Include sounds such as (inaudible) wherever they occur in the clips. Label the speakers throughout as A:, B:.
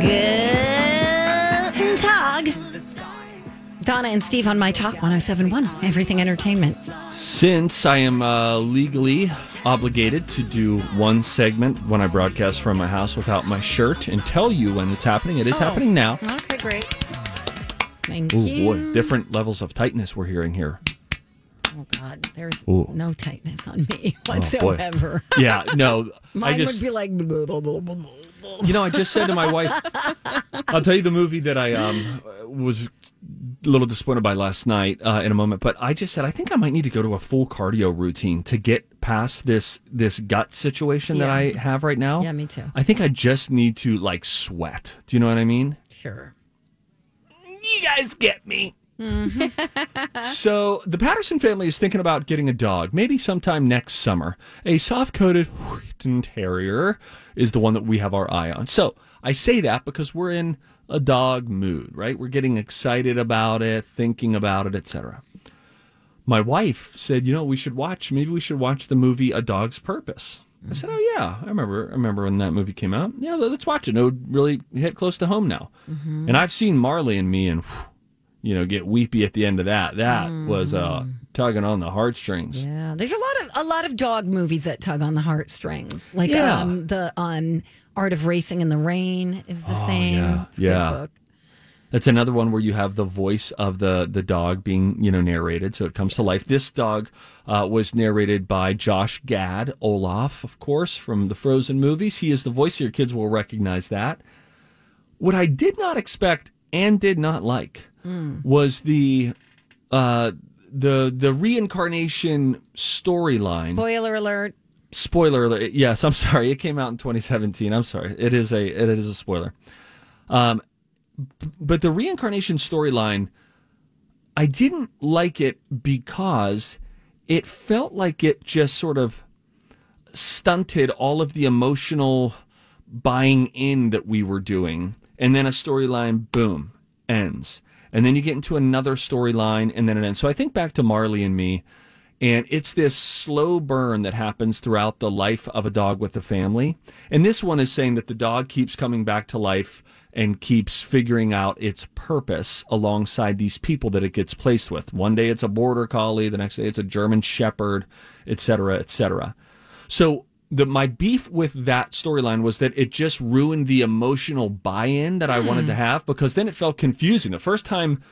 A: Guten Tag. Donna and Steve on My Talk 1071, Everything Entertainment.
B: Since I am uh, legally obligated to do one segment when I broadcast from my house without my shirt and tell you when it's happening, it is happening now.
A: Okay, great. Thank
B: Oh
A: you.
B: boy, different levels of tightness we're hearing here.
A: Oh, God. There's
B: Ooh.
A: no tightness on me
B: boy.
A: whatsoever. (laughs)
B: Yeah, no, (laughs)
A: Mine
B: I just
A: would be like. (laughs)
B: you know I just said to my wife, I'll tell you the movie that I um was a little disappointed by last night uh, in a moment, but I just said I think I might need to go to a full cardio routine to get past this this gut situation that I have right now.
A: Yeah, me too.
B: I think I just need to like sweat. Do you know what I mean?
A: Sure.
B: You guys get me. Mm-hmm. so the Patterson family is thinking about getting a dog, maybe sometime next summer. A soft-coated Wheaten Terrier is the one that we have our eye on. So I say that because we're in a dog mood, right? We're getting excited about it, thinking about it, etc. My wife said, "You know, we should watch. Maybe we should watch the movie A Dog's Purpose." I said, "Oh yeah, I remember. I remember when that movie came out. Yeah, let's watch it. It would really hit close to home now." Mm-hmm. And I've seen Marley and Me, and whew, you know, get weepy at the end of that. That was uh, tugging on the heartstrings.
A: Yeah, there's a lot of a lot of dog movies that tug on the heartstrings. Like
B: Yeah.
A: um, the um, Art of Racing in the Rain is the same.
B: Oh, yeah.
A: A
B: Yeah.
A: book.
B: That's another one where you have the voice of the the dog being you know narrated, so it comes to life. This dog uh, was narrated by Josh Gad, Olaf, of course, from the Frozen movies. He is the voice. Your kids will recognize that. What I did not expect and did not like was the uh, the the reincarnation storyline.
A: Spoiler alert.
B: spoiler alert. Yes, I'm (laughs) sorry. It came out in 2017. I'm sorry. It is a it is a spoiler. Um, but the reincarnation storyline, I didn't like it because it felt like it just sort of stunted all of the emotional buying in that we were doing, and then a storyline, boom, ends. And then you get into another storyline, and then it ends. So I think back to Marley and me, and it's this slow burn that happens throughout the life of a dog with a family. And this one is saying that the dog keeps coming back to life and keeps figuring out its purpose alongside these people that it gets placed with. One day it's a border collie, the next day it's a German shepherd, et cetera, et cetera. So the my beef with that storyline was that it just ruined the emotional buy-in that I wanted to have because then it felt confusing. The first time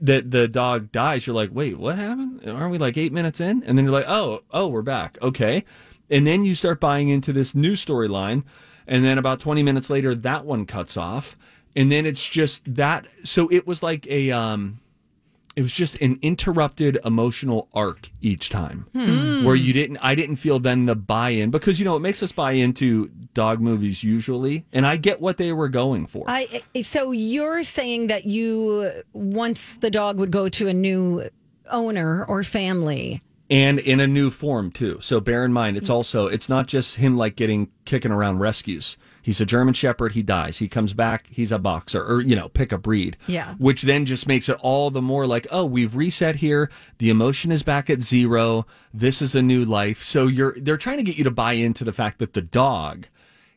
B: that the dog dies, you're like, wait, what happened? Aren't we like eight minutes in? And then you're like, oh, oh, we're back. Okay. And then you start buying into this new storyline. And then about 20 minutes later, that one cuts off. And then it's just that. So it was like a, um, it was just an interrupted emotional arc each time. Hmm. Hmm. Where you didn't i didn't feel then the buy-in because you know it makes us buy into dog movies usually and i get what they were going for.
A: I so you're saying that you once the dog would go to a new owner or family.
B: and in a new form too. So bear in mind it's hmm. also it's not just him like getting kicking around rescues he's a german shepherd. He dies. He comes back. He's a boxer or you know pick a breed.
A: Yeah.
B: which then just makes it all the more like oh we've reset here. The emotion is back at zero. This is a new life. So you're they're trying to get you to buy into the fact that the dog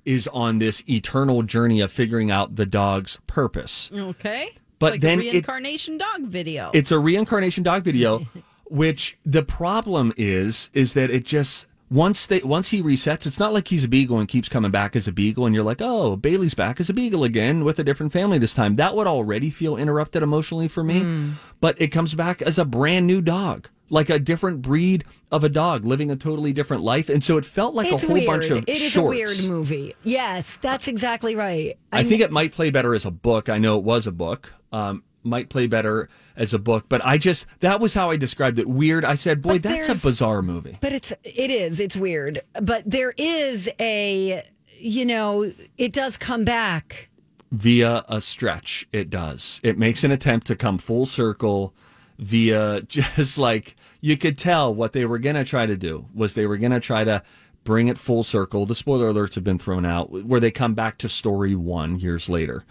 B: is on this eternal journey of figuring out the dog's purpose.
C: Okay.
B: But
C: like
B: then
C: a
B: it-
C: reincarnation dog video.
B: it's a reincarnation dog video (laughs) which the problem is is that it just once they once he resets, it's not like he's a beagle and keeps coming back as a beagle, and you're like, oh, Bailey's back as a beagle again with a different family this time. That would already feel interrupted emotionally for me.
A: Mm.
B: But it comes back as a brand new dog, like a different breed of a dog living a totally different life, and so it felt like
A: it's
B: a whole
A: weird.
B: bunch of
A: It is
B: shorts.
A: a weird movie. Yes, that's exactly right.
B: I think it might play better as a book. I know it was a book. Um, might play better as a book, but I just that was how I described it. Weird. I said, "Boy,
A: But
B: that's a bizarre movie."
A: But it's it is it's weird. But there is a you know it does come back.
B: Via a stretch, it does. It makes an attempt to come full circle via (laughs) just like you could tell what they were going to try to do was they were going to try to bring it full circle. The spoiler alerts have been thrown out where they come back to story 1 years later.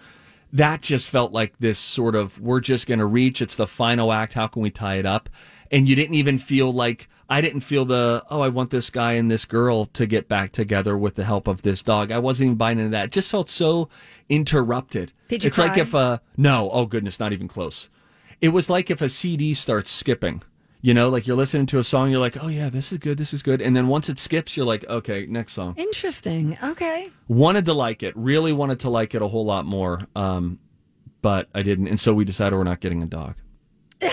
B: That just felt like this sort of we're just going to reach it's the final act, how can we tie it up? And you didn't even feel like I didn't feel the oh I want this guy and this girl to get back together with the help of this dog. I wasn't even buying into that. It just felt so interrupted.
A: Did you
B: it's like if uh no, oh goodness, not even close. It was like if a CD starts skipping. You know, like you're listening to a song, you're like, oh yeah, this is good, this is good. And then once it skips, you're like, okay, next song.
A: Interesting. Okay.
B: Wanted to like it, really wanted to like it a whole lot more, um, but I didn't. And so we decided we're not getting a dog. (laughs)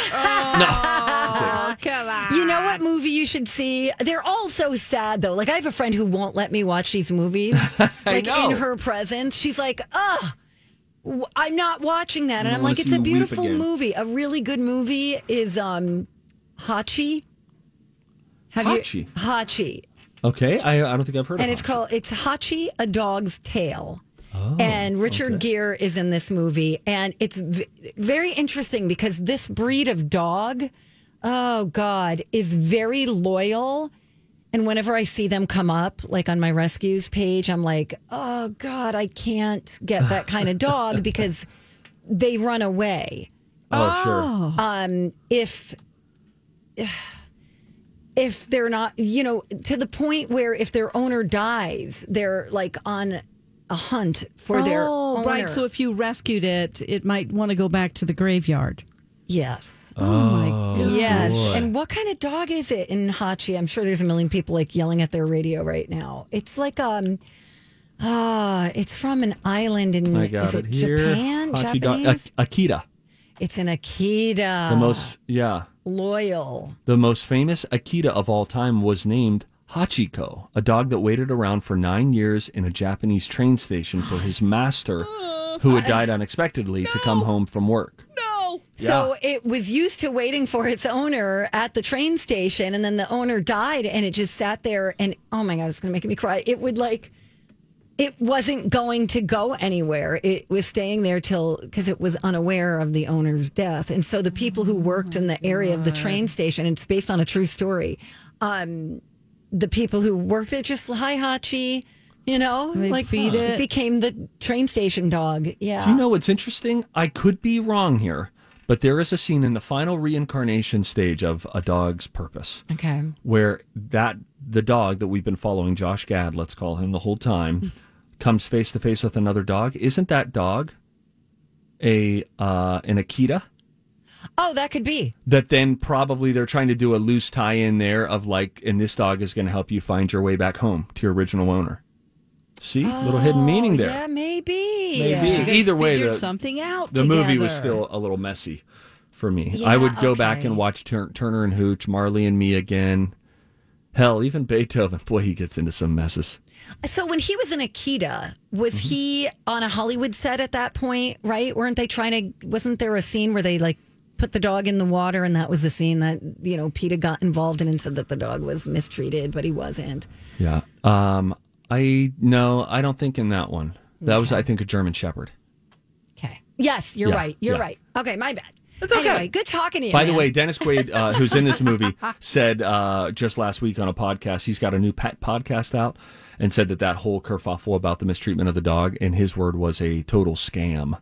B: Oh, come on.
A: You know what movie you should see? They're all so sad though. Like I have a friend who won't let me watch these movies. (laughs) like
B: know.
A: in her presence, she's like, "Ugh, w- I'm not watching that." And
B: I
A: I'm like, "It's a beautiful movie. A really good movie is um, Hachi. Have
B: Hachi?
A: you Hachi?
B: Okay, I, I don't think I've heard of it.
A: and it's
B: it.
A: called it's Hachi, a dog's tale. and Richard Gere is in this movie, and it's v- very interesting because this breed of dog, oh god, is very loyal. And whenever I see them come up, like on my rescues page, I'm like, oh god, I can't get that kind of dog (laughs) because they run away
B: Oh, sure.
A: um, if if they're not, you know, to the point where if their owner dies, they're like on a hunt for their
C: oh,
A: owner.
C: right. So if you rescued it, it might want to go back to the graveyard.
A: yes,
C: Oh, my god.
A: yes.
B: boy.
A: And what kind of dog is it in Hachi? I'm sure there's a million people like yelling at their radio right now. It's like um. Ah, it's from an island in
B: I got
A: is
B: it
A: it
B: here.
A: Japan?
B: Hachi dog-
A: Japanese?
B: Ak- Akita,
A: it's an Akita.
B: the most yeah,
A: loyal.
B: the most famous Akita of all time was named Hachiko, a dog that waited around for nine years in a Japanese train station for his master, who had died unexpectedly, to come home from work.
C: No.
A: So it was used to waiting for its owner at the train station, and then the owner died, and it just sat there. And oh my god, it's going to make me cry. It would like, it wasn't going to go anywhere. It was staying there till because it was unaware of the owner's death, and so the people who worked in the area of the train station, it's based on a true story. Um, the people who worked there just hi Hachi, you know,
C: They
A: like
C: feed it.
A: became the train station dog. Yeah.
B: Do you know what's interesting? I could be wrong here, but there is a scene in the final reincarnation stage of A Dog's Purpose
A: Okay.
B: where that the dog that we've been following, Josh Gad, let's call him the whole time, comes face to face with another dog. Isn't that dog a uh, an Akita?
A: Oh, that could be.
B: That then probably they're trying to do a loose tie in there of like, and this dog is going to help you find your way back home to your original owner. See, little hidden meaning there.
A: Oh, Yeah, maybe.
B: Maybe.
C: Guys
B: Either way, the-
C: something out.
B: the movie was still a little messy for me.
A: Yeah,
B: I would go back and watch Tur- Turner and Hooch, Marley and Me again. Hell, even Beethoven. (laughs) Boy, he gets into some messes.
A: So when he was in Akita, was
B: Mm-hmm.
A: he on a Hollywood set at that point? Right? Weren't they trying to? Wasn't there a scene where they like put the dog in the water, and that was the scene that you know PETA got involved in and said that the dog was mistreated, but he wasn't.
B: Yeah. Um. I no, I don't think in that one. That was, I think, a German Shepherd.
A: Okay. Yes, you're
B: Yeah,
A: right. You're
B: yeah.
A: right. Okay, my bad.
B: It's okay.
A: Anyway, good talking to you.
B: By the way, Dennis Quaid, uh, who's in this movie, (laughs) said uh, just last week on a podcast, he's got a new pet podcast out, and said that that whole kerfuffle about the mistreatment of the dog, in his word was a total scam.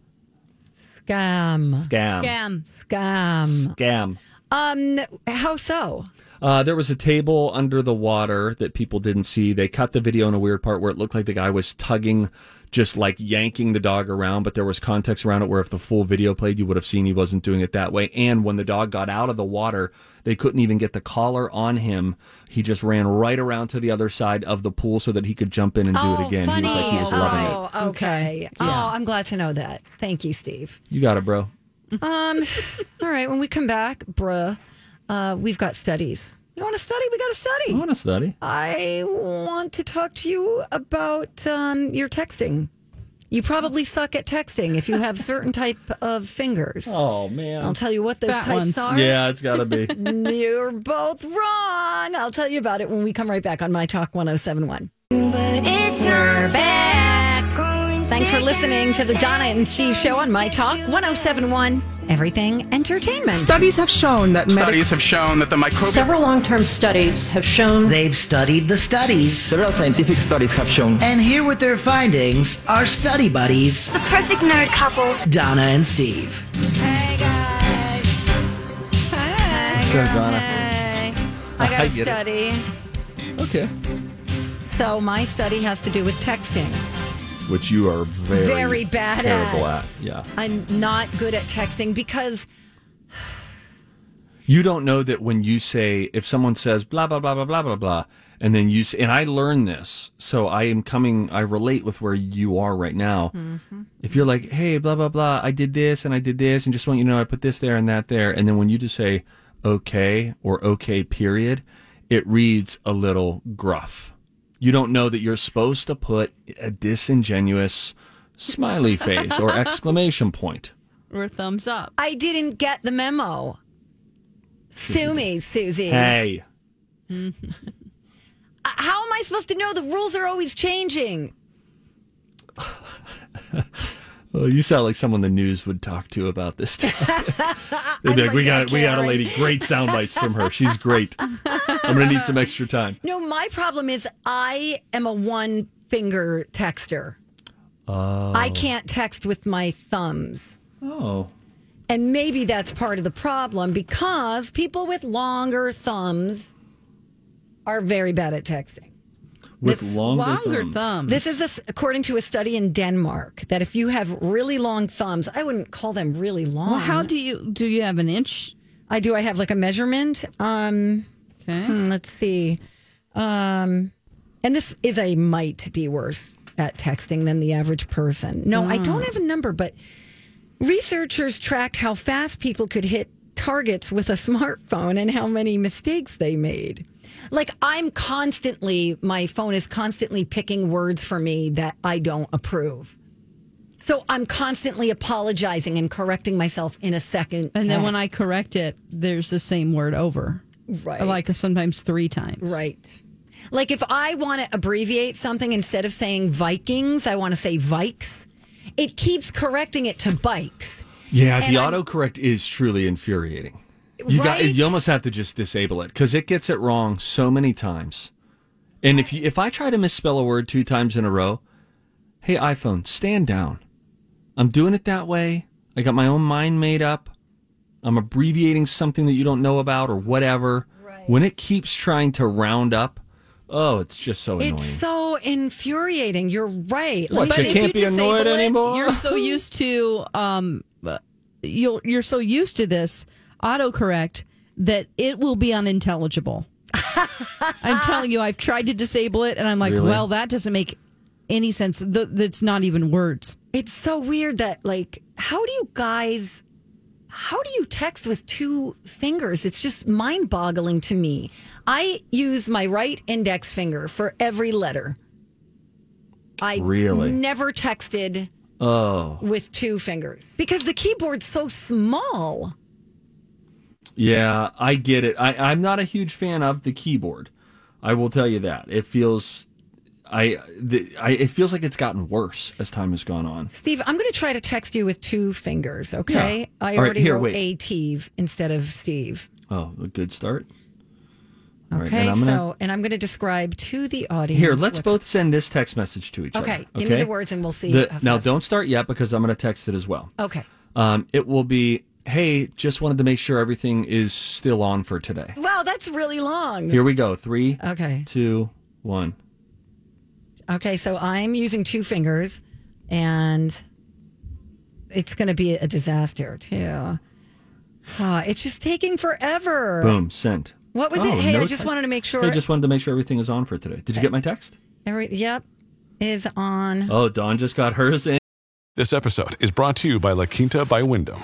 A: scam,
B: Scam.
C: Scam.
A: scam.
B: Scam.
A: Um, how so?
B: Uh, there was a table under the water that people didn't see. They cut the video in a weird part where it looked like the guy was tugging just like yanking the dog around, but there was context around it where if the full video played, you would have seen he wasn't doing it that way. And when the dog got out of the water, they couldn't even get the collar on him. He just ran right around to the other side of the pool so that he could jump in and do
A: oh,
B: it again.
A: Funny.
B: He was like he was loving it.
A: oh, okay. Oh, I'm glad to know that. Thank you, Steve.
B: You got it, bro.
A: Um, (laughs) all right. When we come back, bruh, uh, we've got studies. You want to study? We got to study.
B: I want to study.
A: I want to talk to you about um, your texting. You probably suck at texting if you have certain type of fingers. (laughs)
B: Oh man.
A: I'll tell you what those
C: Fat
A: types
C: ones.
A: are.
B: Yeah, it's got to be. (laughs)
A: You're both wrong. I'll tell you about it when we come right back on My Talk 1071.
D: We're
A: back. Thanks for listening to the Donna and Steve show on My Talk 1071, Everything Entertainment.
E: Studies have shown that medical
F: Studies have shown that the microbial
G: Several long term studies have shown
H: They've studied the studies.
I: Several scientific studies have shown
H: And here with their findings are study buddies,
D: the perfect nerd couple.
H: Donna and Steve.
A: Hey, guys. Hey,
B: So, Donna.
A: hey. I got
B: I
A: a
B: get it.
A: study.
B: Okay.
A: So, my study has to do with texting.
B: Which you are very,
A: Very bad
B: terrible
A: at.
B: at. Yeah.
A: I'm not good at texting because
B: You don't know that when you say if someone says blah blah blah blah blah blah blah, and then you say, and I learned this, so I am coming. I relate with where you are right now. Mm-hmm. If you're like, hey, blah blah blah, I did this and I did this, and just want you to know I put this there and that there, and then when you just say okay or okay period, it reads a little gruff. You don't know that you're supposed to put a disingenuous smiley face or (laughs) exclamation point.
C: Or thumbs up.
A: I didn't get the memo. Sue me, Susie.
B: Hey. (laughs)
A: Uh, How am I supposed to know? The rules are always changing. (laughs)
B: Well, you sound like someone the news would talk to about this. (laughs) stuff. They'd be like,
A: like
B: "We got, we got a lady. Great sound bites from her. She's great. I'm gonna need some extra time."
A: No, my problem is I am a one finger texter.
B: Oh.
A: I can't text with my thumbs.
B: Oh,
A: And maybe that's part of the problem because people with longer thumbs are very bad at texting.
B: With
A: This
B: longer,
C: Longer
B: thumbs.
C: thumbs.
A: This is a s according to a study in Denmark that if you have really long thumbs, I wouldn't call them really long.
C: Well, how do you do? You have an inch?
A: I do? I have like a measurement. Um,
C: Okay.
A: hmm, let's see. Um, and this is a might be worse at texting than the average person. No, I don't have a number, but researchers tracked how fast people could hit targets with a (laughs) smartphone and how many mistakes they made. Like I'm constantly, my phone is constantly picking words for me that I don't approve. So I'm constantly apologizing and correcting myself in a second.
C: And then when I correct it, there's the same word over.
A: Right.
C: Like sometimes three times.
A: Right. Like if I want to abbreviate something instead of saying Vikings, I want to say Vikes. It keeps correcting it to bikes.
B: Yeah,
A: And
B: the
A: I'm-
B: autocorrect is truly infuriating. You got you almost have to just disable it because it gets it wrong so many times. And if you, if I try to misspell a word two times in a row, hey iPhone, stand down. I'm doing it that way. I got my own mind made up. I'm abbreviating something that you don't know about or whatever. When it keeps trying to round up, oh, it's just so annoying.
A: It's so infuriating. You're right.
B: What,
A: Like,
B: you can't be
C: disable
B: annoyed
C: it,
B: anymore?
C: You're so (laughs) used to um, you're you're so used to this autocorrect that it will be unintelligible. (laughs) I'm telling you, I've tried to disable it, and I'm like,
B: Really?
C: well, that doesn't make any sense. Th- That's not even words.
A: it's so weird that like how do you guys how do you text with two fingers? It's just mind-boggling to me. I use my right index finger for every letter. I
B: Really?
A: never texted
B: oh,
A: with two fingers because the keyboard's so small.
B: Yeah, I get it. I, I'm not a huge fan of the keyboard. I will tell you that. It feels I, the, I it feels like it's gotten worse as time has gone on.
A: Steve, I'm going to try to text you with two fingers, okay?
B: Yeah.
A: I
B: All right,
A: already
B: here,
A: wrote
B: wait.
A: Ative instead of Steve.
B: Oh, a good start. All right,
A: Okay,
B: and gonna-
A: so and I'm going to describe to the audience.
B: Here, let's both send this text message to each
A: Okay,
B: other.
A: Okay, give me the words and we'll see
B: The- now, don't start yet because I'm going to text it as well.
A: Okay.
B: Um, it will be, hey, just wanted to make sure everything is still on for today.
A: Wow, that's really long.
B: Here we go. Three,
A: Okay.
B: two, one.
A: Okay, so I'm using two fingers. and it's going to be a disaster too. Ah, it's just taking forever.
B: Boom, sent.
A: What was
B: Oh,
A: it? Hey, I just
B: te-
A: wanted to make sure.
B: Hey, just wanted to make sure everything is on for today. Did you get my text?
A: Every, yep, is on.
B: Oh, Dawn just got hers in.
E: This episode is brought to you by La Quinta by Wyndham.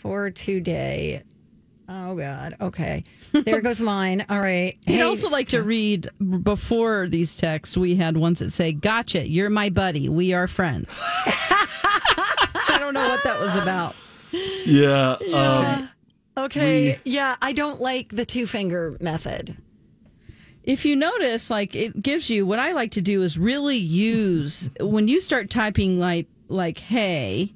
A: For today. Oh God. Okay. There goes mine. All right.
C: I'd also like to read before these texts. We had ones that say, "Gotcha, you're my buddy. We are friends." (laughs) I don't know what that was about.
B: Yeah. Um,
A: okay. yeah, I don't like the two finger method.
C: If you notice, like it gives you what I like to do is really use when you start typing like like hey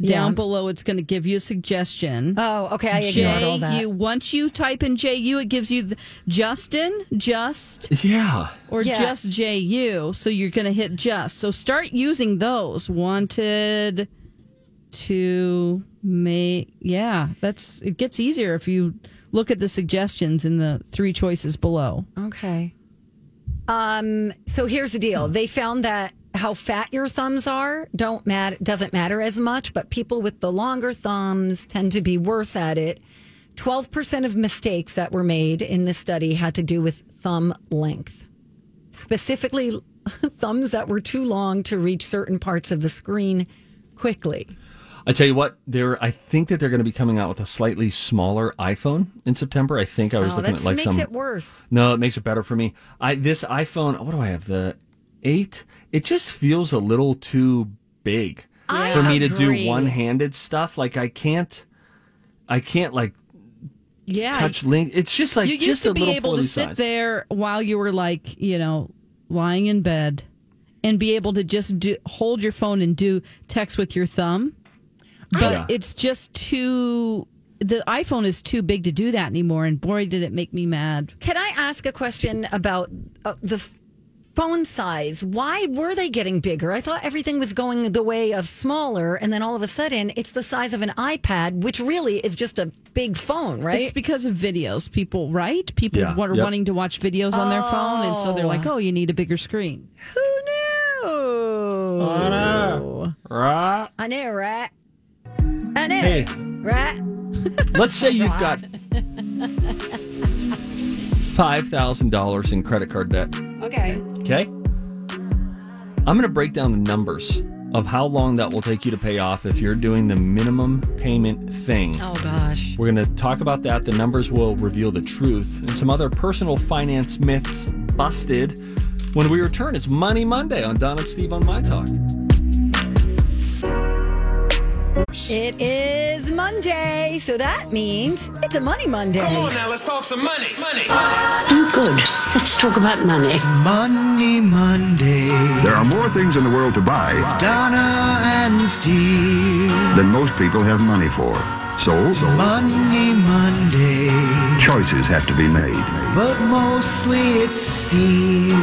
C: down
A: Yeah.
C: below it's going to give you a suggestion.
A: Oh, okay. I ignored all that.
C: J U once you type in J U it gives you the, Justin just
B: yeah.
C: or
A: Yeah.
C: just J U so you're going to hit just. So start using those wanted to make yeah, that's it gets easier if you look at the suggestions in the three choices below.
A: Okay. Um. So here's the deal. They found that how fat your thumbs are don't matter doesn't matter as much, but people with the longer thumbs tend to be worse at it. Twelve percent of mistakes that were made in this study had to do with thumb length, specifically (laughs) thumbs that were too long to reach certain parts of the screen quickly.
B: I tell you what, they're. I think that they're going to be coming out with a slightly smaller iPhone in September. I think I was
A: Oh,
B: looking at like
A: makes
B: some.
A: it worse.
B: No, it makes it better for me. I this iPhone. What do I have? The eight. It just feels a little too big
A: I
B: for me to do one-handed stuff. Like I can't. I can't like
C: Yeah.
B: touch link. It's just like
C: you used
B: just
C: to
B: a
C: be able to sit
B: sized.
C: there while you were like, you know, lying in bed and be able to just do, hold your phone and do text with your thumb. But
B: Yeah.
C: it's just too the iPhone is too big to do that anymore and boy did it make me mad.
A: Can I ask a question about uh, the f- phone size? Why were they getting bigger? I thought everything was going the way of smaller, and then all of a sudden it's the size of an iPad, which really is just a big phone, right?
C: It's because of videos. People, right? People
B: Yeah.
C: are
B: Yep.
C: wanting to watch videos on their phone and so they're like, "Oh, oh you need a bigger screen."
A: Who knew?
B: I Right.
A: I know, right? I know,
B: Hey.
A: right?
B: Let's say you've got (laughs) five thousand dollars in credit card debt.
A: Okay.
B: Okay. I'm going to break down the numbers of how long that will take you to pay off if you're doing the minimum payment thing.
A: Oh gosh.
B: We're going to talk about that. The numbers will reveal the truth and some other personal finance myths busted. When we return, it's Money Monday on Don and Steve on My Talk.
A: It is Monday, so that means it's a Money Monday.
J: Come on now, let's talk some money. Money.
G: Oh, good. Let's talk about money.
H: Money Monday.
K: There are more things in the world to buy
H: Donna and Steve.
K: than most people have money for. So,
H: Money Monday.
K: choices have to be made.
H: But mostly it's Steve.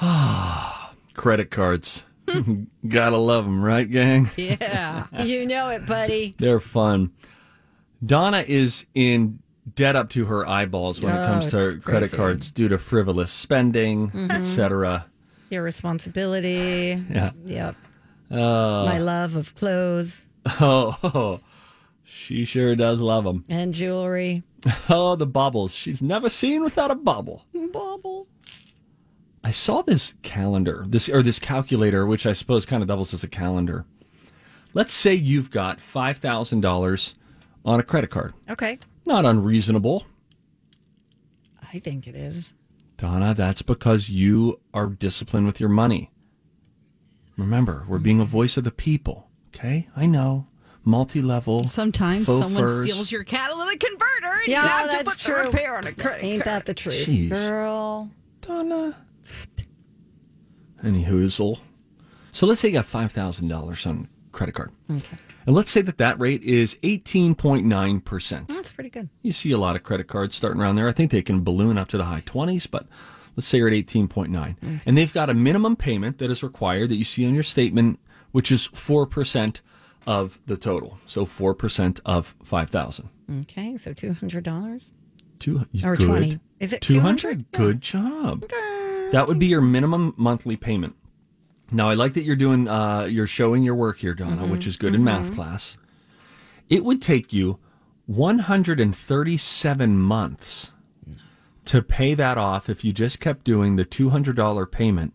B: Ah, Credit cards. (laughs) Gotta love them, right, gang? (laughs)
C: Yeah.
A: You know it, buddy.
B: They're fun. Donna is in debt up to her eyeballs when it
A: Oh,
B: comes to credit
A: crazy.
B: cards due to frivolous spending,
A: Mhm.
B: etc.
A: Irresponsibility.
B: Yeah.
A: Yep.
B: Uh,
A: My love of clothes (laughs)
B: Oh, she sure does love them.
A: and jewelry.
B: Oh, the baubles. She's never seen without a bauble.
A: Bubble.
B: I saw this calendar, this or this calculator, which I suppose kind of doubles as a calendar. Let's say you've got five thousand dollars on a credit card.
A: Okay.
B: Not unreasonable.
A: I think it is.
B: Donna, that's because you are disciplined with your money. Remember, we're being a voice of the people. Okay, I know. Multi-level.
C: Sometimes
B: faux
C: someone
B: furs.
C: steals your catalytic converter and
A: Yeah,
C: you have to
A: that's
C: put
A: true.
C: the repair on a credit
A: Ain't
C: card.
A: that the truth,
B: Jeez.
A: girl?
B: Donna. Any hoozle. So let's say you got five thousand dollars on credit card,
A: Okay.
B: and let's say that that rate is eighteen point nine percent.
A: That's pretty good.
B: You see a lot of credit cards starting around there. I think they can balloon up to the high 20s, but let's say you're at 18.9. Mm. And they've got a minimum payment that is required that you see on your statement, which is 4% of the total. So 4% of 5,000.
A: Okay, so two hundred dollars.
B: Two,
A: Or
B: good.
A: 20. Is it
B: 200? Good job. That would be your minimum monthly payment. Now, I like that you're doing, uh, you're showing your work here, Donna, which is good in math class. It would take you 137 months to pay that off if you just kept doing the $200 payment.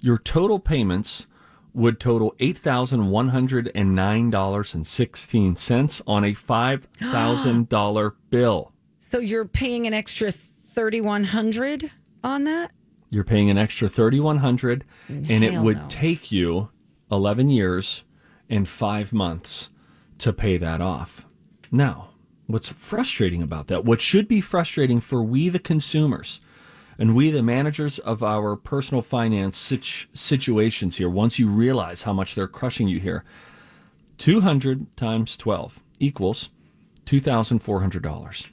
B: Your total payments would total $8,109.16 on a $5,000 bill. (gasps)
A: So you're paying an extra thirty one hundred on that?
B: You're paying an extra 3100 mm-hmm. and it would
A: no.
B: take you 11 years and 5 months to pay that off. Now, what's frustrating about that? What should be frustrating for we the consumers and we the managers of our personal finance situ- situations here once you realize how much they're crushing you here. 200 times 12 equals $2,400.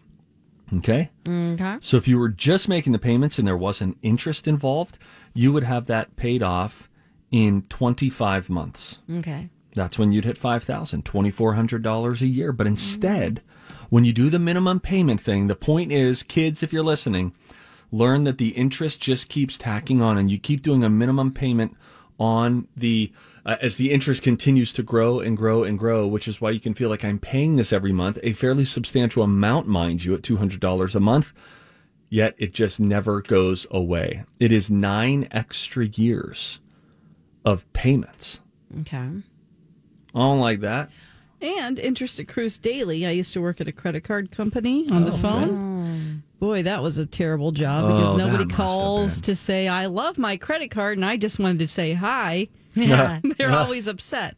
B: Okay?
A: Okay.
B: So if you were just making the payments and there wasn't interest involved, you would have that paid off in 25 months.
A: Okay.
B: That's when you'd hit $5,000, $2,400 a year. But mm-hmm. instead, when you do the minimum payment thing, the point is, kids, if you're listening, learn that the interest just keeps tacking on and you keep doing a minimum payment on the uh, as the interest continues to grow and grow and grow which is why you can feel like i'm paying this every month a fairly substantial amount mind you at $200 a month yet it just never goes away it is nine extra years of payments
A: Okay.
B: i don't like that
C: And interest accrues daily. I used to work at a credit card company on the phone. Boy, that was a terrible job because
B: Oh,
C: nobody
B: that must have
C: calls to say, I love my credit card, and I just wanted to say hi. (laughs)
A: Yeah. (laughs)
C: They're always upset.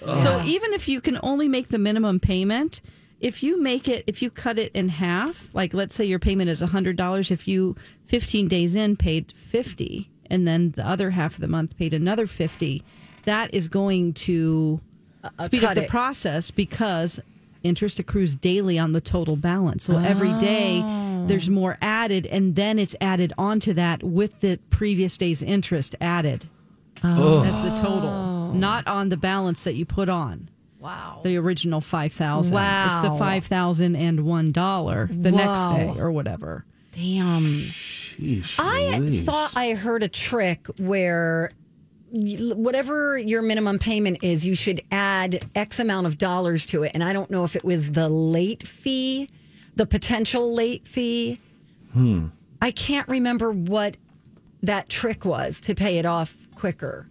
C: So even if you can only make the minimum payment, if you make it, if you cut it in half, like let's say your payment is $100, if you 15 days in paid 50 and then the other half of the month paid another 50, that is going to uh, uh, speed up the
A: it.
C: process because interest accrues daily on the total balance. So every day oh. there's more added and then it's added onto that with the previous day's interest added. That's the total, not on the balance that you put on.
A: Wow.
C: The original five thousand. Wow. It's the
A: Wow.
C: five thousand and one dollar the next
A: Wow.
C: day or whatever.
A: Damn.
B: Sheesh
A: I
B: Louise.
A: thought I heard a trick where y- whatever your minimum payment is, you should add X amount of dollars to it. And I don't know if it was the late fee, the potential late fee.
B: Hmm.
A: I can't remember what that trick was to pay it off quicker.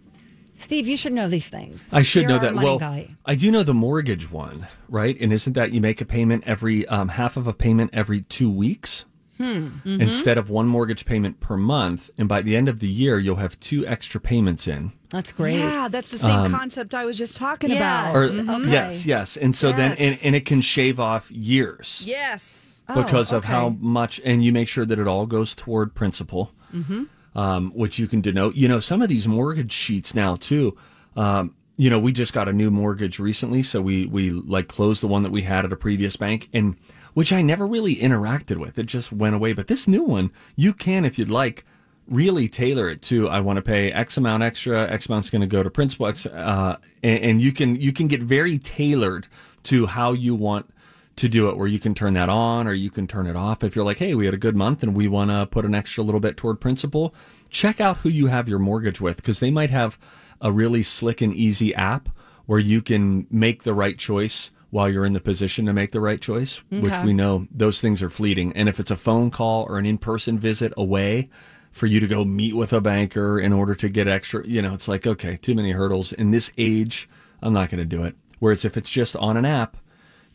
A: Steve, you should know these things.
B: I should
A: You're
B: know that. Well,
A: guy.
B: I do know the mortgage one, right? And isn't that you make a payment every um, half of a payment every two weeks
A: Hmm.
B: instead of one mortgage payment per month? And by the end of the year, you'll have two extra payments in.
A: That's great.
C: Yeah, that's the same concept I was just talking
A: Yes.
C: about.
B: Or
A: Okay.
B: yes, yes. And so then, and, and it can shave off years
C: Yes.
B: because of
A: okay.
B: how much, and you make sure that it all goes toward principal,
A: Mm-hmm.
B: Um, which you can denote. You know, some of these mortgage sheets now too. Um, you know, we just got a new mortgage recently, so we we like closed the one that we had at a previous bank, and which I never really interacted with. It just went away. But this new one, you can, if you'd like, really tailor it to. I want to pay X amount extra. X amount's going to go to principal. Uh, and, and you can you can get very tailored to how you want to do it where you can turn that on or you can turn it off. If you're like, hey, we had a good month and we want to put an extra little bit toward principal, check out who you have your mortgage with because they might have a really slick and easy app where you can make the right choice while you're in the position to make the right choice, which we know those things are fleeting. And if it's a phone call or an in person visit away, for you to go meet with a banker in order to get extra, you know, it's like, okay, too many hurdles. In this age, I'm not going to do it. Whereas if it's just on an app,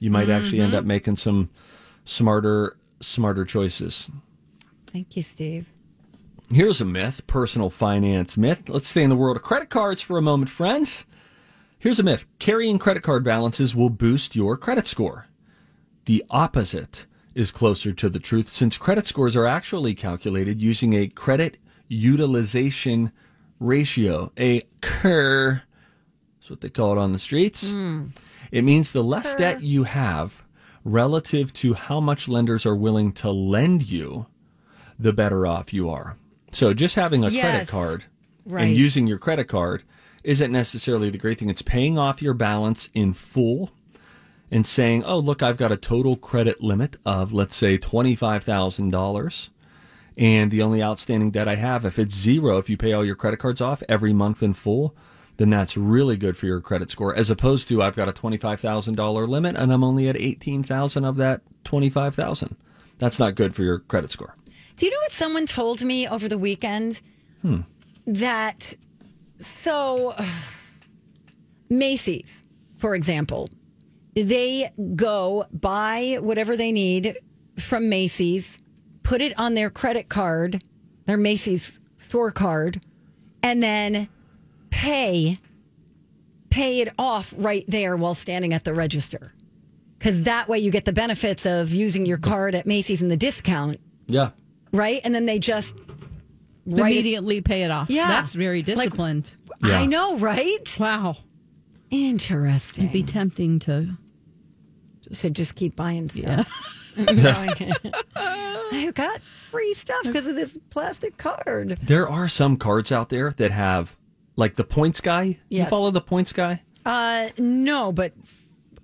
B: you might actually end up mm-hmm. making some smarter, smarter choices.
A: Thank you, Steve.
B: Here's a myth, personal finance myth. Let's stay in the world of credit cards for a moment, friends. Here's a myth carrying credit card balances will boost your credit score. The opposite is closer to the truth since credit scores are actually calculated using a credit utilization ratio, a CUR. That's what they call it on the streets. Hmm. It means the less debt you have relative to how much lenders are willing to lend you, the better off you are. So just having a credit card
A: Right.
B: and using your credit card isn't necessarily the great thing. It's paying off your balance in full and saying, oh, look, I've got a total credit limit of, let's say, $25,000. And the only outstanding debt I have, if it's zero, if you pay all your credit cards off every month in full, then that's really good for your credit score. As opposed to, I've got a $25,000 limit and I'm only at 18000 of that 25000 That's not good for your credit score.
A: Do you know what someone told me over the weekend?
B: Hmm.
A: That so Macy's, for example, they go buy whatever they need from Macy's, put it on their credit card, their Macy's store card, and then pay pay it off right there while standing at the register. Cuz that way you get the benefits of using your card at Macy's and the discount
B: Yeah.
A: right? And then they just write it-
C: Immediately pay it off.
A: Yeah.
C: That's very disciplined.
A: I know, right?
C: Wow.
A: Interesting.
C: It'd be tempting to
A: to just keep buying
C: Yeah. (laughs)
A: stuff. (laughs) I got free stuff because of this plastic card.
B: There are some cards out there that have, like the points guy. You
A: Yes.
B: follow the points guy?
A: Uh, no, but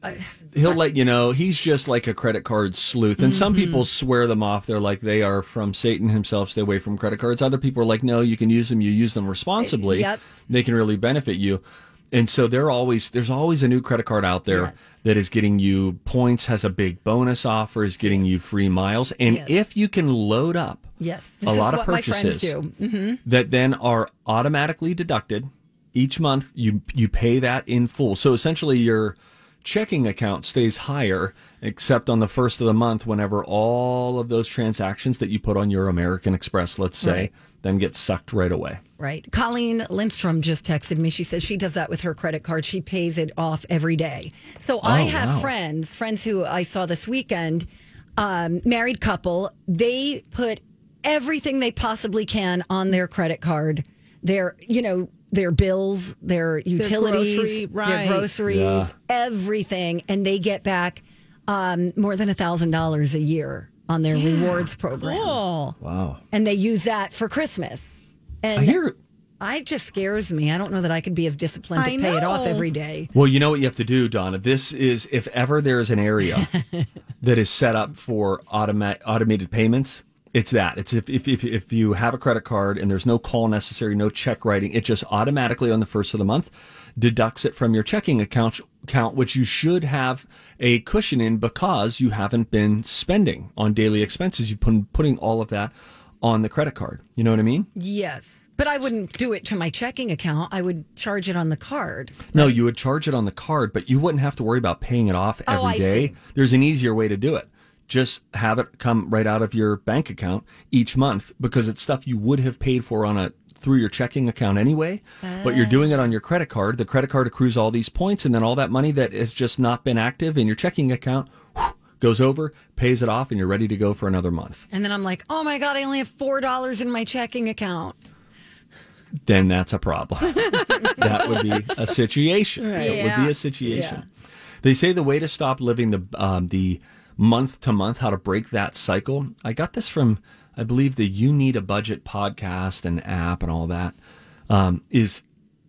A: uh,
B: he'll let you know he's just like a credit card sleuth and some
A: Mm-hmm.
B: people swear them off they're like they are from satan himself stay away from credit cards other people are like no you can use them you use them responsibly
A: Yep.
B: they can really benefit you and so they're always there's always a new credit card out there that is getting you points has a big bonus offer is getting you free miles and
A: Yes.
B: if you can load up
A: yes,
B: a
A: this
B: lot
A: is
B: of
A: what my friends
B: purchases
A: do. hmm
B: that then are automatically deducted each month you you pay that in full so essentially your checking account stays higher except on the first of the month whenever all of those transactions that you put on your American Express let's say
A: Right.
B: Then get sucked right away
A: Right. Colleen Lindstrom just texted me. She says she does that with her credit card. She pays it off every day. So I
B: Oh,
A: have
B: wow.
A: friends, friends who I saw this weekend, um, married couple. They put everything they possibly can on their credit card. Their, you know, their bills, their utilities,
C: grocery,
A: their groceries,
B: Yeah.
A: everything, and they get back um, more than a thousand dollars a year on their rewards program
C: Cool.
B: wow
A: and they use that for Christmas. And
B: I hear
A: I just scares me. I don't know that I could be as disciplined to
C: I
A: pay it off every day.
B: Well, you know what you have to do, Donna. This is if ever there is an area (laughs) that is set up for automa- automated payments, it's that. It's if, if if if you have a credit card and there's no call necessary, no check writing, it just automatically on the first of the month deducts it from your checking account account, which you should have a cushion in because you haven't been spending on daily expenses. You've been putting all of that on the credit card. You know what I mean?
A: Yes. But I wouldn't do it to my checking account. I would charge it on the card.
B: No, you would charge it on the card, but you wouldn't have to worry about paying it off
A: Oh,
B: every
A: I
B: day.
A: see.
B: There's an easier way to do it. Just have it come right out of your bank account each month because it's stuff you would have paid for on a through your checking account anyway, but you're doing it on your credit card. The credit card accrues all these points and then all that money that has just not been active in your checking account whew, goes over, pays it off and you're ready to go for another month.
A: And then I'm like, oh my God, I only have $4 in my checking account.
B: then that's a problem. (laughs) that would be a situation. That would
A: Yeah.
B: be a situation. They say the way to stop living the um, the month to month, how to break that cycle. I got this from, I believe, the You Need a Budget podcast and app and all that. Um, is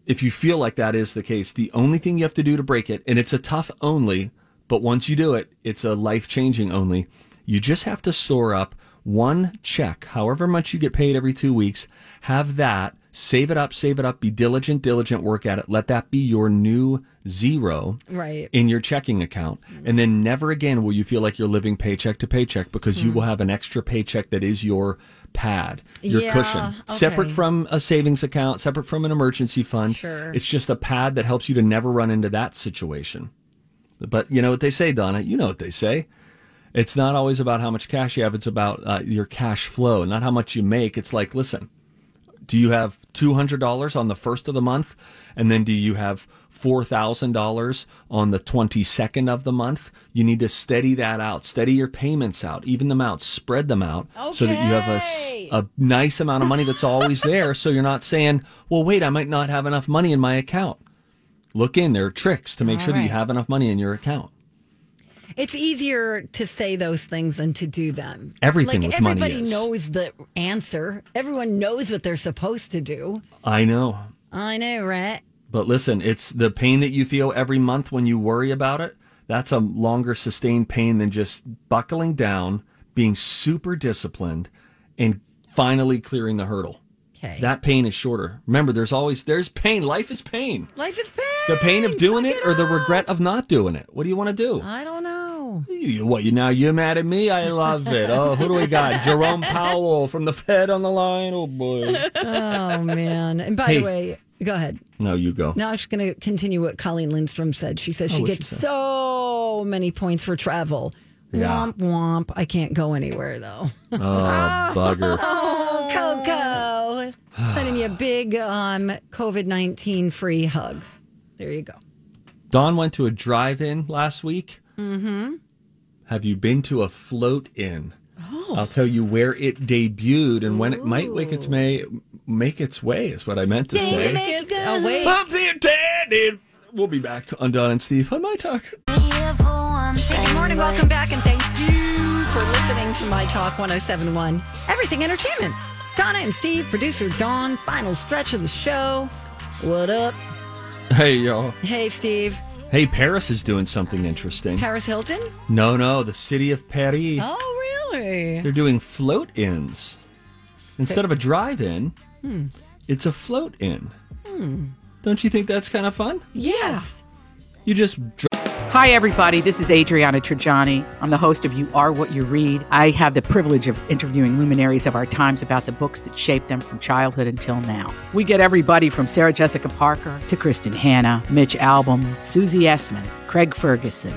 B: if you feel like that is the case, the only thing you have to do to break it, and it's a tough only, but once you do it, it's a life changing only. You just have to store up one check, however much you get paid every two weeks. Have that, save it up, save it up, be diligent, diligent, work at it. Let that be your new zero
A: Right.
B: in your checking account. And then never again will you feel like you're living paycheck to paycheck because you will have an extra paycheck that is your pad, your
A: Yeah,
B: cushion, separate from a savings account, separate from an emergency fund.
A: Sure.
B: It's just a pad that helps you to never run into that situation. But you know what they say, Donna? You know what they say. It's not always about how much cash you have. It's about uh, your cash flow, not how much you make. It's like, listen, do you have $200 on the first of the month? And then do you have $4,000 on the 22nd of the month? You need to steady that out, steady your payments out, even them out, spread them out so that you have a, a nice amount of money that's always there. So you're not saying, well, wait, I might not have enough money in my account. Look in, there are tricks to make
A: All
B: sure that you have enough money in your account.
A: It's easier to say those things than to do them.
B: Everything
A: like
B: with money
A: everybody knows the answer. Everyone knows what they're supposed to do.
B: I know.
A: I know, right?
B: But listen, it's the pain that you feel every month when you worry about it. That's a longer sustained pain than just buckling down, being super disciplined, and finally clearing the hurdle.
A: Okay.
B: That pain is shorter. Remember, there's always there's pain. Life is pain.
A: Life is pain.
B: The pain of doing
A: Suck
B: it or the regret of not doing it. What do you want to do?
A: I don't know.
B: You, what you now? You're mad at me? I love it. Oh, who do we got? (laughs) Jerome Powell from the Fed on the line. Oh boy.
A: Oh man! And by
B: Hey.
A: the way, go ahead.
B: No, you go.
A: Now I'm just going to continue what Colleen Lindstrom said. She says
B: Oh,
A: she gets
B: she
A: so many points for travel.
B: Yeah.
A: Womp womp. I can't go anywhere though.
B: Oh, (laughs) bugger.
A: Oh, Coco, sending you a big um, COVID nineteen free hug. There you go.
B: Dawn went to a drive-in last week.
A: Mm-hmm.
B: Have you been to a float in? Oh. I'll tell you where it debuted and when it might make its may make its way is what I meant to say.
C: Oh, wait.
B: Pop the attendant. We'll be back on Don and Steve on my talk.
A: Hey, good morning. Welcome back, and thank you for listening to My Talk 1071. Everything Entertainment. Donna and Steve, producer Dawn, final stretch of the show. What up?
B: Hey y'all.
A: Hey, Steve.
B: Hey, Paris is doing something interesting.
A: Paris Hilton?
B: no, no, the city of Paris.
A: Oh, really?
B: They're doing float ins. Instead of a drive in,
A: Hmm.
B: it's a float in. Don't you think that's kind of fun?
A: Yes.
B: You just dr-
L: Hi, everybody. This is Adriana Trigiani. I'm the host of You Are What You Read. I have the privilege of interviewing luminaries of our times about the books that shaped them from childhood until now. We get everybody from Sarah Jessica Parker to Kristin Hannah, Mitch Albom, Susie Essman, Craig Ferguson,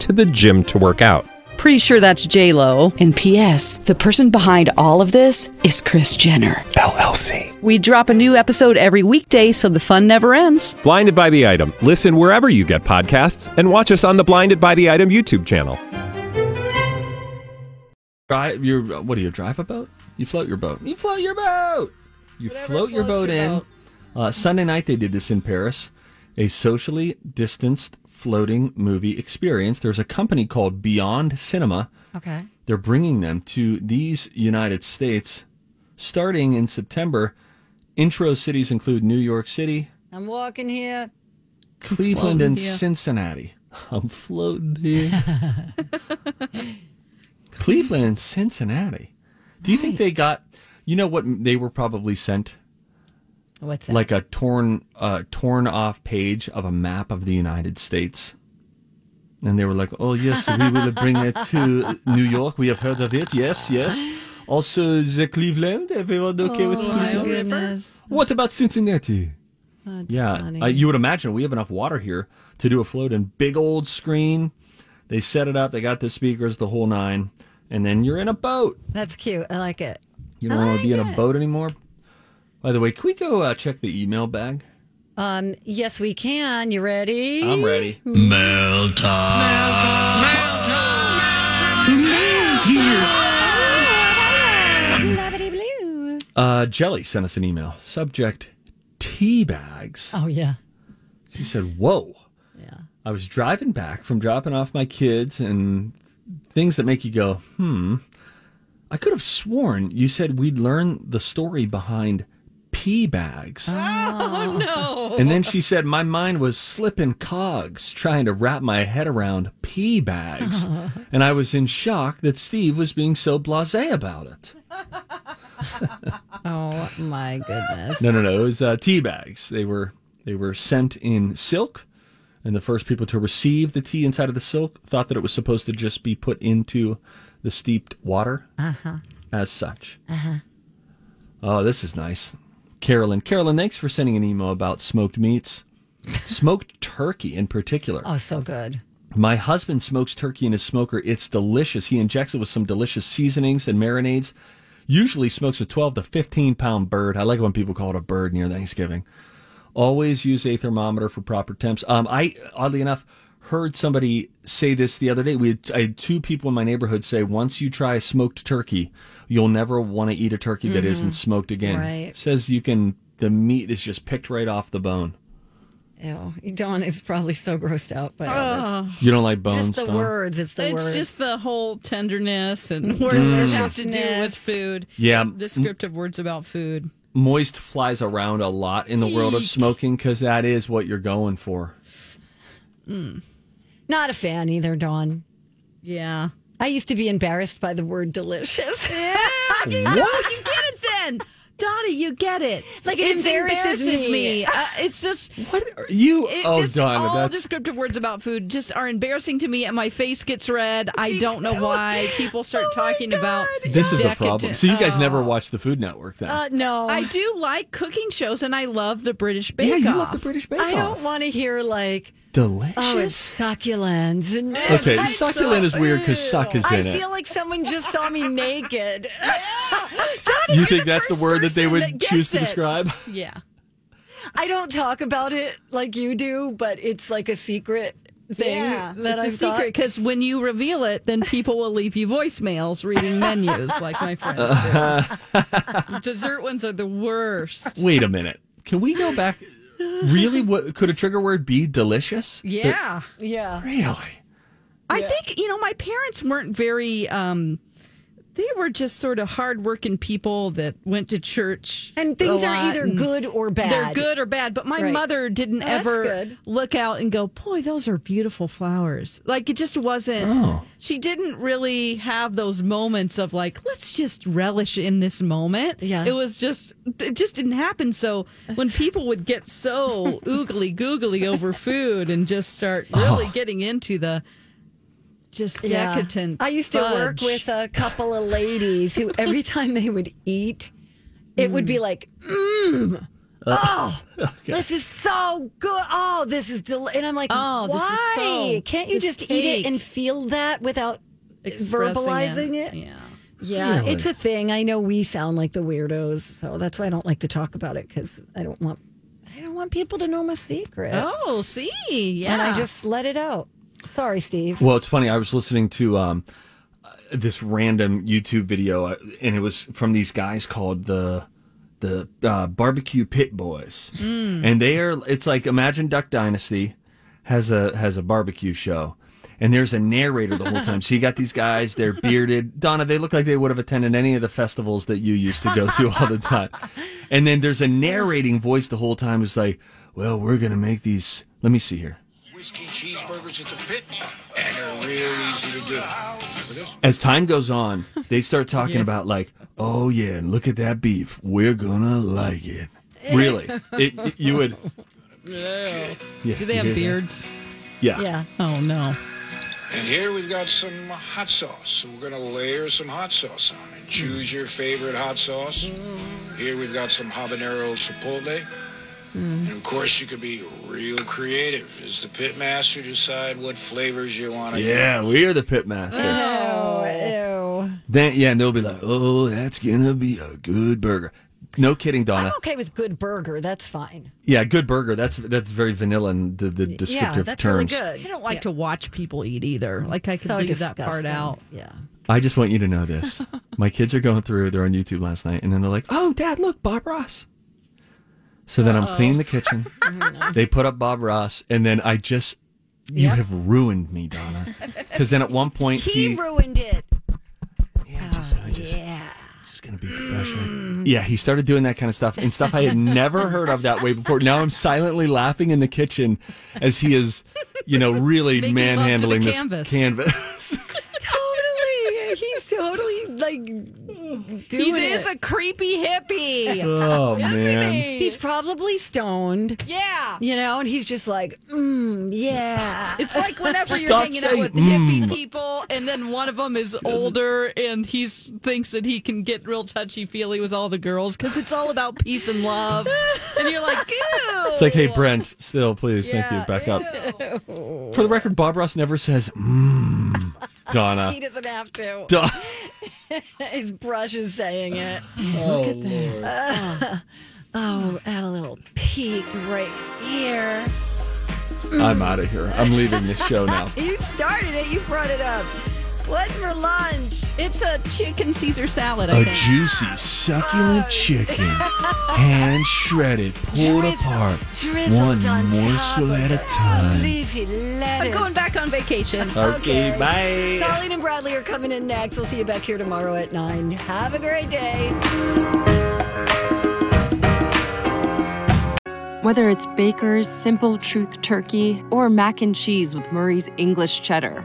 M: to the gym to work out.
C: Pretty sure that's J Lo.
N: And P.S. The person behind all of this is Kris Jenner.
M: LLC.
C: We drop a new episode every weekday, so the fun never ends.
M: Blinded by the item. Listen wherever you get podcasts, and watch us on the Blinded by the Item YouTube channel.
B: drive your what do you drive a boat? You float your boat. You float your boat. You float your boat in. Uh, Sunday night they did this in Paris, a socially distanced floating movie experience. There's a company called Beyond Cinema.
A: Okay.
B: They're bringing them to these United States starting in September. Intro cities include New York City,
A: I'm walking here.
B: Cleveland, and
A: here.
B: Cincinnati. (laughs) I'm floating here. (laughs) Cleveland and Cincinnati. Do you think they got? You know what they were probably sent?
A: What's that?
B: Like a torn, uh, torn off page of a map of the United States. And they were like, "Oh yes, we will bring it to New York. We have heard of it. Yes, yes. Also, the Cleveland. Everyone okay with
A: Oh, my
B: Cleveland?
A: goodness.
B: What about Cincinnati?
A: That's
B: yeah, uh, you would imagine we have enough water here to do a float in big old screen. They set it up. They got the speakers, the whole nine, and then you're in a boat.
A: That's cute. I like it.
B: You don't want to be in a boat anymore. By the way, can we go uh, check the email bag?
A: Um, yes, we can. You ready?
B: I'm ready.
H: Mail time. Mail time. Mail time. Mail's here.
B: Uh, Jelly sent us an email. Subject: tea bags.
A: Oh yeah.
B: She said, "Whoa."
A: Yeah.
B: I was driving back from dropping off my kids and things that make you go, hmm. I could have sworn you said we'd learn the story behind pea bags.
C: Oh no!
B: And then she said, My mind was slipping cogs trying to wrap my head around pee bags. (laughs) and I was in shock that Steve was being so blase about it. (laughs)
A: Oh my goodness.
B: No, no, no. It was uh, tea bags. They were they were sent in silk, and the first people to receive the tea inside of the silk thought that it was supposed to just be put into the steeped water
A: Uh-huh.
B: as such.
A: Uh-huh.
B: Oh, this is nice. Carolyn. Carolyn, thanks for sending an email about smoked meats. smoked turkey in particular.
A: Oh, so good.
B: My husband smokes turkey in his smoker. It's delicious. He injects it with some delicious seasonings and marinades. Usually smokes a 12 to 15 pound bird. I like when people call it a bird near Thanksgiving. Always use a thermometer for proper temps. Um, I oddly enough heard somebody say this the other day. We had, I had two people in my neighborhood say once you try a smoked turkey, you'll never want to eat a turkey that
A: Mhm.
B: isn't smoked again.
A: Right.
B: Says you can. The meat is just picked right off the bone.
A: Ew. Dawn is probably so grossed out by all this.
B: You don't like bones,
A: Just the
B: Dawn?
A: words. It's the words.
C: it's
A: words.
C: just the whole tenderness and (laughs)
A: Mm.
C: words that have to do with food.
B: Yeah.
C: Descriptive words about food.
B: moist flies around a lot in the world of smoking because that is what you're going for.
A: Not a fan either, Dawn.
C: Yeah.
A: I used to be embarrassed by the word delicious.
C: Yeah, (laughs) you,
B: What?
C: you get it then. Donnie, you get it.
A: Like, it
C: It
A: embarrasses me.
C: Uh, it's just
B: what are you?
C: It
B: oh,
C: just
B: Donna,
C: all
B: that's
C: descriptive words about food just are embarrassing to me, and my face gets red. I don't know why. People start
A: Oh
C: talking about
B: this is a problem. So you guys
C: Oh.
B: never watch the Food Network then?
A: Uh, no.
C: I do like cooking shows, and I love the British Bake Off.
B: yeah, you love the British Bake Off.
A: I don't want to hear like,
B: Delicious.
A: oh, it's succulent. And
B: okay,
A: I-
B: succulent is weird because suck is
A: I
B: in it.
A: feel like someone just saw me naked. (laughs)
B: you think that's the word that they would
C: that
B: choose to
C: it.
B: describe?
C: Yeah.
A: I don't talk about it like you do, but it's like a secret thing that
C: it's
A: I've
C: a secret because when you reveal it, then people will leave you voicemails reading (laughs) menus, like my friends (laughs) do. Dessert ones are the worst.
B: Wait a minute. Can we go back? Really? What could a trigger word be? Delicious?
C: Yeah.
A: Yeah.
B: Really?
C: I think, you know, my parents weren't very um they were just sort of hardworking people that went to church.
A: And things
C: a
A: are either good or bad.
C: They're good or bad. But my
A: Right.
C: mother didn't
A: Oh,
C: ever look out and go, Boy, those are beautiful flowers. Like it just wasn't
B: Oh.
C: she didn't really have those moments of like, let's just relish in this moment.
A: Yeah.
C: It was just it just didn't happen. So when people would get so (laughs) oogly googly over food and just start oh. really
B: Oh.
C: getting into the just
A: Yeah.
C: decadent.
A: I used to work with a couple of ladies who every time they would eat, it would be like, mmm. Oh, (laughs) this is so good. Oh, this is del-. and I'm like,
C: Oh, this is
A: why
C: so-
A: can't you
C: this
A: just eat it and feel that without
C: Expressing
A: verbalizing it?
C: Yeah.
A: Yeah,
B: Really?
A: it's a thing. I know we sound like the weirdos, so that's why I don't like to talk about it because I don't want I don't want people to know my secret.
C: Oh, see, yeah.
A: and I just let it out. Sorry, Steve.
B: Well, it's funny. I was listening to um, this random YouTube video, uh, and it was from these guys called the the uh, Barbecue Pit Boys, and they are. It's like imagine Duck Dynasty has a has a barbecue show. And there's a narrator the whole time. So you got these guys, they're bearded. Donna, they look like they would have attended any of the festivals that you used to go to all the time. And then there's a narrating voice the whole time. It's like, well, we're going to make these. Let me see here.
O: Whiskey cheeseburgers at the pit, and they're real easy to do.
B: As time goes on, they start talking about like, oh yeah, and look at that beef. We're gonna like it. Really, (laughs) it, it- you would. Yeah,
C: Do they have beards?
B: Yeah.
A: Yeah.
C: Oh no.
O: And here we've got some hot sauce. So we're going to layer some hot sauce on it. Choose hmm. your favorite hot sauce. Hmm. Here we've got some habanero chipotle. And of course, you could be real creative. Is the pit master, decide what flavors you want to
B: Yeah, we are the pit master.
A: Oh, ew.
B: Then yeah, and they'll be like, oh, that's gonna be a good burger. No kidding, Donna.
A: I'm okay with good burger. That's fine.
B: Yeah, good burger. That's that's very vanilla in the, the descriptive yeah,
A: that's
B: terms.
A: really good.
C: I don't like to watch people eat either. Like I could
A: So
C: leave that part out.
A: Yeah.
B: I just want you to know this. (laughs) My kids are going through, they're on YouTube last night, and then they're like, oh, Dad, look, Bob Ross. So then I'm cleaning the kitchen. (laughs) they put up Bob Ross, and then I just, you have ruined me, Donna. Because then at one point
A: He
B: he,
A: ruined it.
B: yeah, just, I oh, just,
A: Yeah.
B: just going to be the best, right? Yeah, he started doing that kind of stuff and stuff I had never heard of that way before. Now I'm silently laughing in the kitchen as he is, you know, really
C: Making love to the
B: manhandling this
C: canvas.
B: canvas. (laughs)
A: totally. He's totally like
C: He is
A: it.
C: a creepy hippie.
B: Oh, (laughs)
C: Isn't
B: man.
C: he?
A: He's probably stoned.
C: Yeah.
A: You know, and he's just like, mm, yeah.
C: It's like whenever you're
B: Stop
C: hanging out
B: saying,
C: with hippie
B: "Mm."
C: people, and then one of them is older, and he thinks that he can get real touchy feely with all the girls because it's all about peace and love, and you're like, (laughs) ew.
B: It's like, hey, Brent, still, please, thank you.
C: Yeah,
B: Back up. For the record, Bob Ross never says, mmm, Donna. (laughs)
A: he doesn't have to. (laughs)
B: Duh. (laughs)
A: His brush is saying it.
B: Oh, Lord.
A: Uh, oh, add a little peek right here.
B: I'm out of here. I'm leaving this show now.
A: You started it. You brought it up. What's for lunch?
C: It's a chicken Caesar salad.
B: A
C: I think.
B: juicy, succulent chicken, (laughs) hand shredded, pulled
A: Drizzle-
B: apart,
A: drizzled
B: one
A: on
B: morsel at a time.
A: Leafy
C: I'm going back on vacation.
B: Okay, bye.
A: Colleen and Bradley are coming in next. We'll see you back here tomorrow at 9. Have a great day.
F: Whether it's Baker's Simple Truth Turkey or mac and cheese with Murray's English Cheddar